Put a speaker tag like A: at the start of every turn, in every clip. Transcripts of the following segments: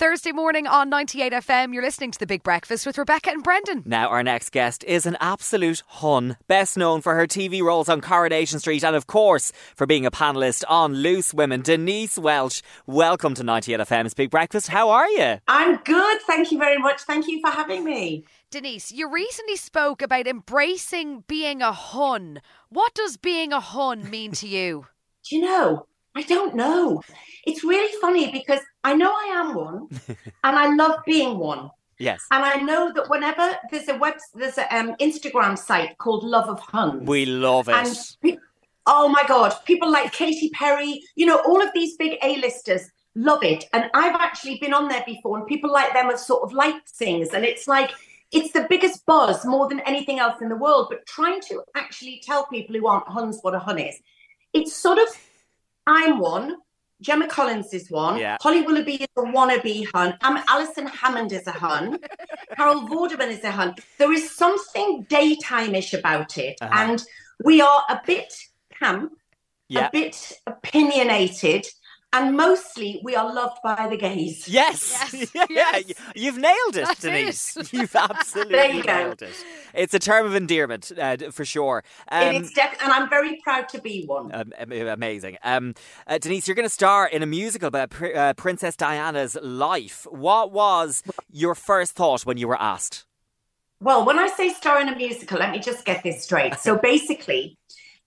A: Thursday morning on 98 FM, you're listening to The Big Breakfast with Rebecca and Brendan.
B: Now, our next guest is an absolute hun, best known for her TV roles on Coronation Street and, of course, for being a panellist on Loose Women. Denise Welch, welcome to 98 FM's Big Breakfast. How are you?
C: I'm good. Thank you very much. Thank you for having me.
A: Denise, you recently spoke about embracing being a hun. What does being a hun mean to you?
C: Do you know? I don't know. It's really funny because I know I am one and I love being one.
B: Yes.
C: And I know that whenever there's a web, there's an um, Instagram site called Love of Huns.
B: We love it.
C: And pe- oh my God, people like Katy Perry, you know, all of these big A-listers love it. And I've actually been on there before and people like them have sort of liked things. And it's like, it's the biggest buzz more than anything else in the world. But trying to actually tell people who aren't Huns what a Hun is, it's sort of, I'm one. Gemma Collins is one.
B: Yeah.
C: Holly Willoughby is a wannabe Hun. Um, Alison Hammond is a Hun. Carol Vorderman is a Hun. There is something daytime-ish about it,
B: Uh-huh.
C: and we are a bit camp,
B: Yeah.
C: a bit opinionated, and mostly we are loved by the gays.
B: Yes.
A: Yes,
B: yeah,
A: yes.
B: you've nailed it,
A: That's
B: Denise.
A: it.
B: You've absolutely
C: There you go.
B: nailed it. It's a term of endearment, uh, for sure. Um,
C: it is def- and I'm very proud to be one.
B: Um, amazing. Um, uh, Denise, you're going to star in a musical about Pr- uh, Princess Diana's life. What was your first thought when you were asked?
C: Well, when I say star in a musical, let me just get this straight. So basically,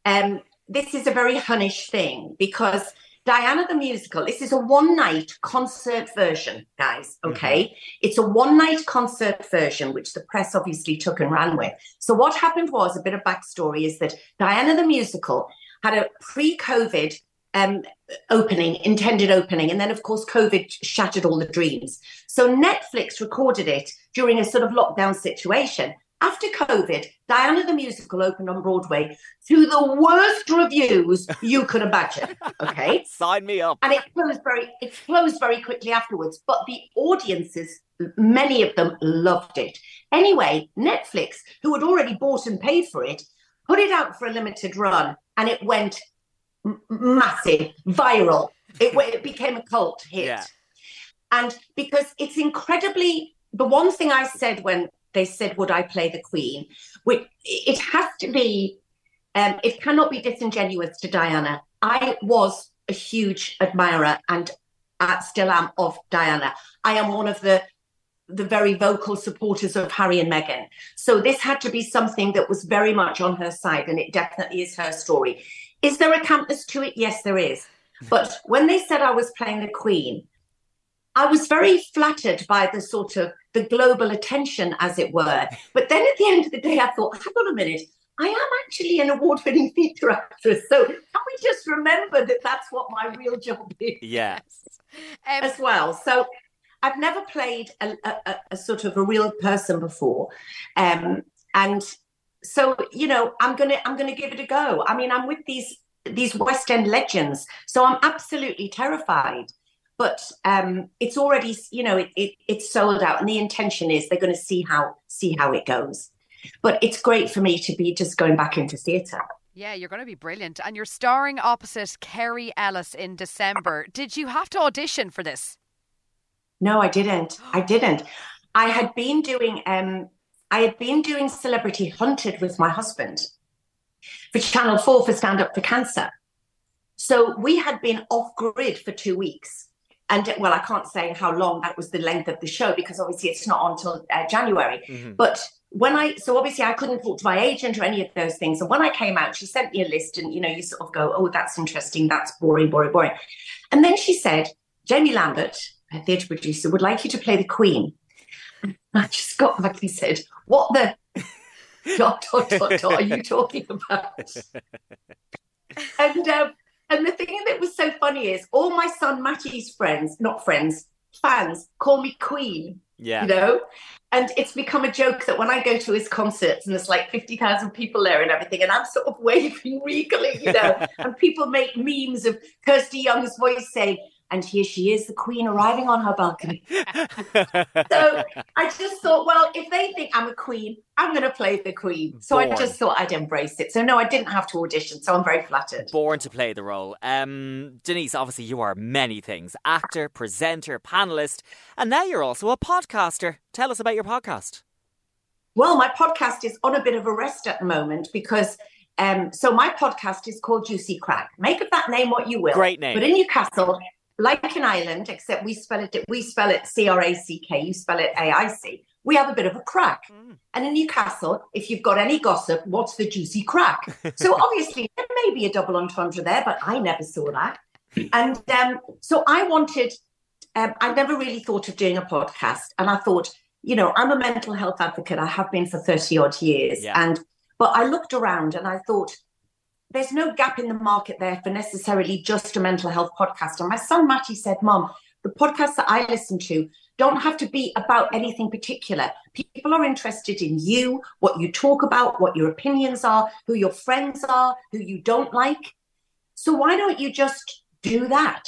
C: um, this is a very Hunnish thing because Diana the musical, this is a one night concert version, guys. Okay. It's a one night concert version, which the press obviously took and ran with. So, what happened was a bit of backstory is that Diana the musical had a pre COVID um, opening, intended opening. And then, of course, COVID shattered all the dreams. So Netflix recorded it during a sort of lockdown situation. After COVID, Diana the Musical opened on Broadway to the worst reviews you could imagine. Okay.
B: Sign me up.
C: And it closed very it closed very quickly afterwards. But the audiences, many of them loved it. Anyway, Netflix, who had already bought and paid for it, put it out for a limited run and it went m- massive, viral. It, it became a cult hit.
B: Yeah.
C: And because it's incredibly, the one thing I said when they said, Would I play the Queen? Which it has to be, um, it cannot be disingenuous to Diana. I was a huge admirer and I still am of Diana. I am one of the the very vocal supporters of Harry and Meghan. So this had to be something that was very much on her side, and it definitely is her story. Is there a campness to it? Yes, there is. But when they said I was playing the Queen, I was very flattered by the sort of the global attention, as it were. But then at the end of the day, I thought, hang on a minute, I am actually an award-winning theatre actress. So can we just remember that that's what my real job is
B: Yes.
A: Um,
C: as well? So I've never played a, a, a- a sort of a real person before, um, and so you know, I'm gonna I'm gonna give it a go. I mean, I'm with these these West End legends, so I'm absolutely terrified. But um, it's already, you know, it, it it's sold out, and the intention is they're going to see how see how it goes. But it's great for me to be just going back into theatre.
A: yeah, you're going to be brilliant. And you're starring opposite Kerry Ellis in December. Did you have to audition for this?
C: No, I didn't. I didn't. I had been doing um I had been doing Celebrity Hunted with my husband for Channel 4 for Stand Up for Cancer. So we had been off grid for two weeks. And well, I can't say how long that was the length of the show because obviously it's not until uh, January.
B: Mhm.
C: But when I, so obviously I couldn't talk to my agent or any of those things. And when I came out, she sent me a list and, you know, you sort of go, oh, that's interesting. That's boring, boring, boring. And then she said, Jamie Lambert, a theatre producer, would like you to play the Queen. I just got back and said, what the dot, dot, dot, dot are you talking about? and, um, and the thing that was so funny is all my son Matty's friends, not friends, fans, call me Queen
B: Yeah.
C: you know and it's become a joke that when i go to his concerts and there's like 50,000 people there and everything and i'm sort of waving regally you know and people make memes of kirsty young's voice saying and here she is, the Queen, arriving on her balcony. so I just thought, well, if they think I'm a Queen, I'm going to play the Queen. So
B: Born.
C: I just thought I'd embrace it. So no, I didn't have to audition. So I'm very flattered.
B: Born to play the role. Um, Denise, obviously, you are many things actor, presenter, panelist, and now you're also a podcaster. Tell us about your podcast.
C: Well, my podcast is on a bit of a rest at the moment because um, so my podcast is called Juicy Crack. Make of that name what you will.
B: Great name.
C: But in Newcastle, like an island, except we spell it we spell it C R A C K, you spell it A I C. We have a bit of a crack. And in Newcastle, if you've got any gossip, what's the juicy crack? so obviously there may be a double entendre there, but I never saw that. And um, so I wanted, um, I never really thought of doing a podcast. And I thought, you know, I'm a mental health advocate. I have been for 30 odd years.
B: Yeah.
C: And but I looked around and I thought, there's no gap in the market there for necessarily just a mental health podcast. And my son Matty said, Mom, the podcasts that I listen to don't have to be about anything particular. People are interested in you, what you talk about, what your opinions are, who your friends are, who you don't like. So why don't you just do that?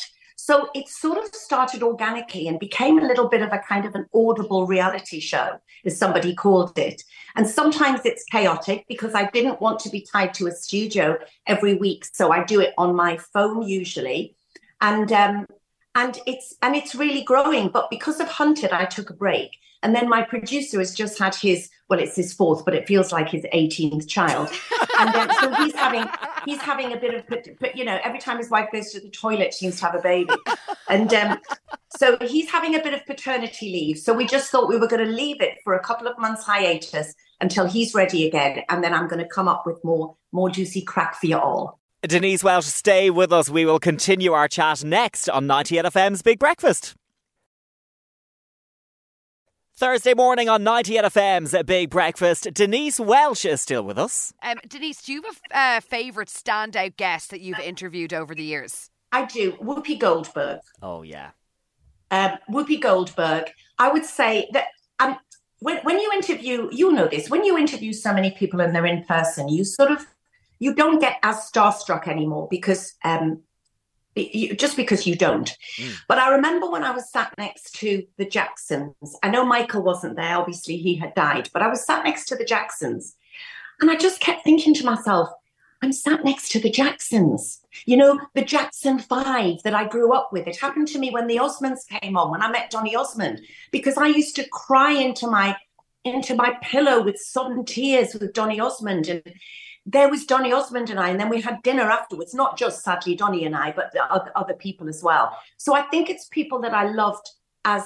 C: So it sort of started organically and became a little bit of a kind of an audible reality show, as somebody called it. And sometimes it's chaotic because I didn't want to be tied to a studio every week. So I do it on my phone usually. And um, and it's and it's really growing. But because of Hunted, I took a break. And then my producer has just had his well, it's his fourth, but it feels like his 18th child. And then so he's having he's having a bit of but you know, every time his wife goes to the toilet, she seems to have a baby. And um, so he's having a bit of paternity leave. So we just thought we were going to leave it for a couple of months hiatus until he's ready again. And then I'm going to come up with more more juicy crack for you all.
B: Denise Welch, stay with us. We will continue our chat next on 98 FM's Big Breakfast. Thursday morning on 98 FM's Big Breakfast. Denise Welch is still with us.
A: Um, Denise, do you have a uh, favourite standout guest that you've interviewed over the years?
C: I do. Whoopi Goldberg.
B: Oh, yeah.
C: Um, Whoopi Goldberg. I would say that um, when when you interview, you know this. When you interview so many people and they're in person, you sort of you don't get as starstruck anymore because um, you, just because you don't. But I remember when I was sat next to the Jacksons. I know Michael wasn't there. Obviously, he had died. But I was sat next to the Jacksons, and I just kept thinking to myself, I'm sat next to the Jacksons. You know, the Jackson Five that I grew up with. It happened to me when the Osmonds came on, when I met Donny Osmond, because I used to cry into my into my pillow with sodden tears with Donny Osmond. And there was Donny Osmond and I, and then we had dinner afterwards, not just sadly Donny and I, but the other, other people as well. So I think it's people that I loved as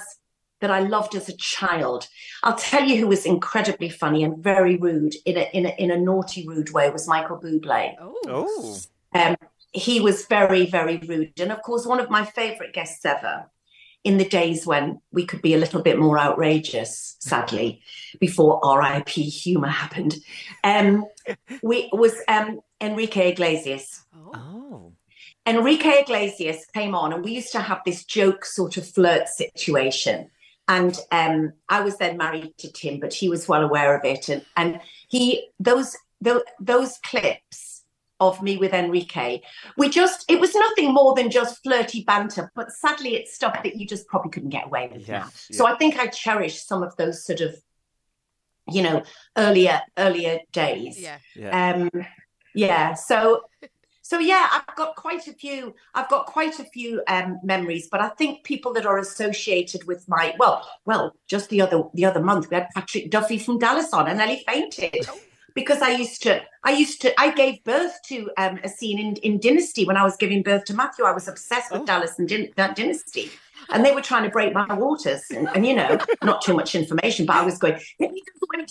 C: that I loved as a child. I'll tell you who was incredibly funny and very rude in a in a, in a naughty, rude way was Michael Bublé.
A: Oh.
B: Oh.
C: Um, he was very, very rude. And of course, one of my favorite guests ever in the days when we could be a little bit more outrageous, sadly, before RIP humor happened, um, we, was um, Enrique Iglesias.
A: Oh.
B: Oh.
C: Enrique Iglesias came on, and we used to have this joke sort of flirt situation. And um, I was then married to Tim, but he was well aware of it. And and he those those, those clips of me with Enrique, we just it was nothing more than just flirty banter. But sadly, it's stuff that you just probably couldn't get away with
B: Yeah,
C: now. So I think I cherish some of those sort of, you know, earlier earlier days
A: Yeah.
B: Yeah.
C: um yeah so so yeah i've got quite a few i've got quite a few um memories but i think people that are associated with my well well just the other the other month we had patrick duffy from dallas on and nearly fainted because i used to i used to i gave birth to um a scene in in dynasty when i was giving birth to matthew i was obsessed with
B: Oh.
C: dallas and Dyn- that dynasty and they were trying to break my waters and, and you know not too much information but i was going "Let me go away."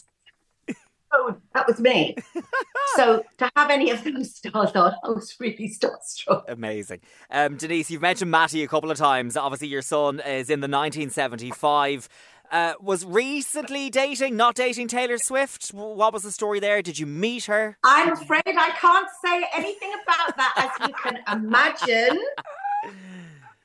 C: Oh, that was me. so to have any of those stars on, I was really starstruck.
B: Amazing. Um, Denise, you've mentioned Matty a couple of times. Obviously, your son is in the 1975. Uh, was recently dating, not dating Taylor Swift. What was the story there? Did you meet her?
C: I'm afraid I can't say anything about that, as you can imagine.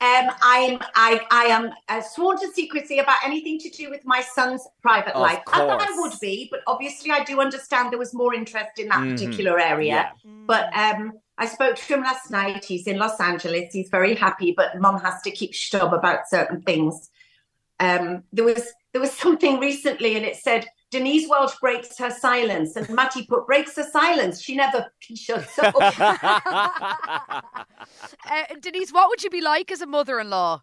C: Um, I'm I I am uh, sworn to secrecy about anything to do with my son's private
B: Of
C: life. As I would be, but obviously I do understand there was more interest in that
B: Mhm.
C: particular area.
B: Yeah.
C: But um, I spoke to him last night. He's in Los Angeles. He's very happy, but mom has to keep stub about certain things. Um, there was there was something recently, and it said Denise Welch breaks her silence, and Matty put breaks her silence. She never shuts up.
A: uh, Denise, what would you be like as a mother-in-law?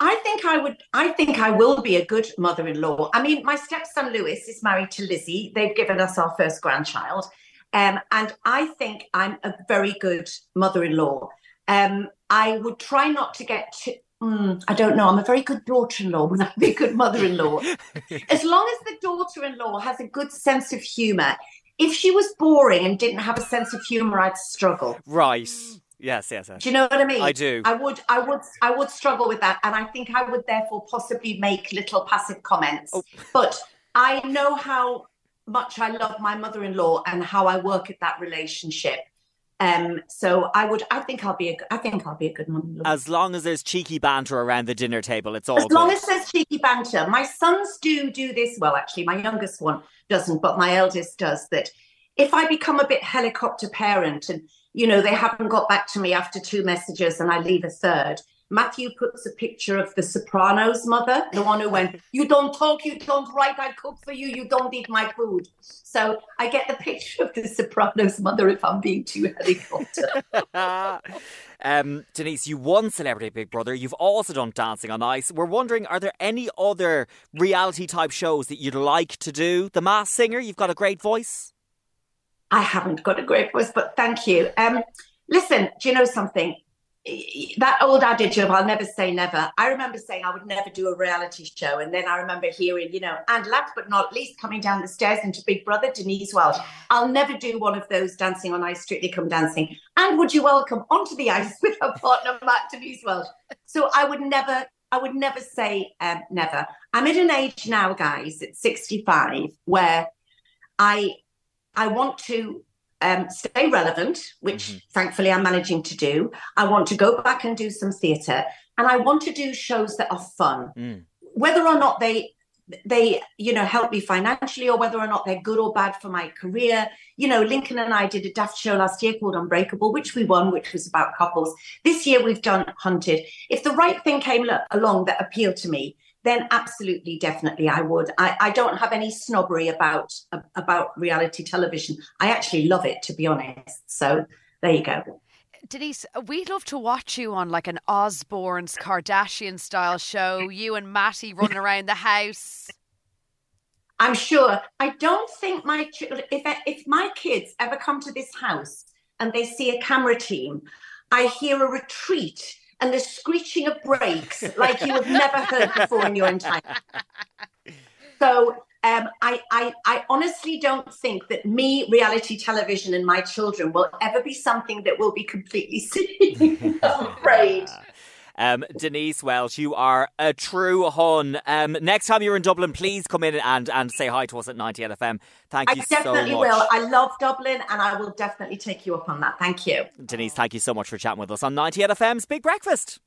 C: I think I would. I think I will be a good mother-in-law. I mean, my stepson Lewis is married to Lizzie. They've given us our first grandchild, um, and I think I'm a very good mother-in-law. Um, I would try not to get too, Mm, I don't know. I'm a very good daughter-in-law. Would I be a good mother-in-law? as long as the daughter-in-law has a good sense of humour. If she was boring and didn't have a sense of humour, I'd struggle.
B: Right. Yes, yes, yes.
C: Do you know what I mean?
B: I do.
C: I would, I would, I would struggle with that, and I think I would therefore possibly make little passive comments. Oh. But I know how much I love my mother-in-law and how I work at that relationship. Um, so I would, I think I'll be, a, I think I'll be a good mum.
B: As long as there's cheeky banter around the dinner table, it's all.
C: As
B: good.
C: long as there's cheeky banter, my sons do do this. Well, actually, my youngest one doesn't, but my eldest does. That if I become a bit helicopter parent, and you know they haven't got back to me after two messages, and I leave a third, Matthew puts a picture of the Sopranos mother, the one who went, You don't talk, you don't write, I cook for you, you don't eat my food. So I get the picture of the Sopranos mother if I'm being too helicopter.
B: um, Denise, you won Celebrity Big Brother. You've also done Dancing on Ice. We're wondering, are there any other reality type shows that you'd like to do? The Masked Singer, you've got a great voice.
C: I haven't got a great voice, but thank you. Um, listen, do you know something? That old adage of I'll never say never. I remember saying I would never do a reality show. And then I remember hearing, you know, and last but not least, coming down the stairs into Big Brother, Denise Welch. I'll never do one of those dancing on ice, strictly come dancing. And would you welcome onto the ice with her partner, Matt Denise Welch? So I would never, I would never say um, never. I'm at an age now, guys, at 65, where I I want to um, stay relevant, which mm-hmm. thankfully I'm managing to do. I want to go back and do some theatre, and I want to do shows that are fun, mm. whether or not they they you know help me financially or whether or not they're good or bad for my career you know lincoln and i did a daft show last year called unbreakable which we won which was about couples this year we've done hunted if the right thing came along that appealed to me then absolutely, definitely, I would. I, I don't have any snobbery about about reality television. I actually love it, to be honest. So there you go.
A: Denise, we'd love to watch you on like an Osbourne's Kardashian style show. You and Matty running around the house.
C: I'm sure. I don't think my if if my kids ever come to this house and they see a camera team, I hear a retreat and the screeching of brakes like you have never heard before in your entire life. so um, I, I, I honestly don't think that me, reality television, and my children will ever be something that will be completely seen. I'm afraid.
B: Um, Denise Welch, you are a true hun. Um, next time you're in Dublin, please come in and, and say hi to us at 90 FM. Thank
C: I
B: you
C: so much. I definitely will. I love Dublin and I will definitely take you up on that. Thank you.
B: Denise, thank you so much for chatting with us on 90 FM's Big Breakfast.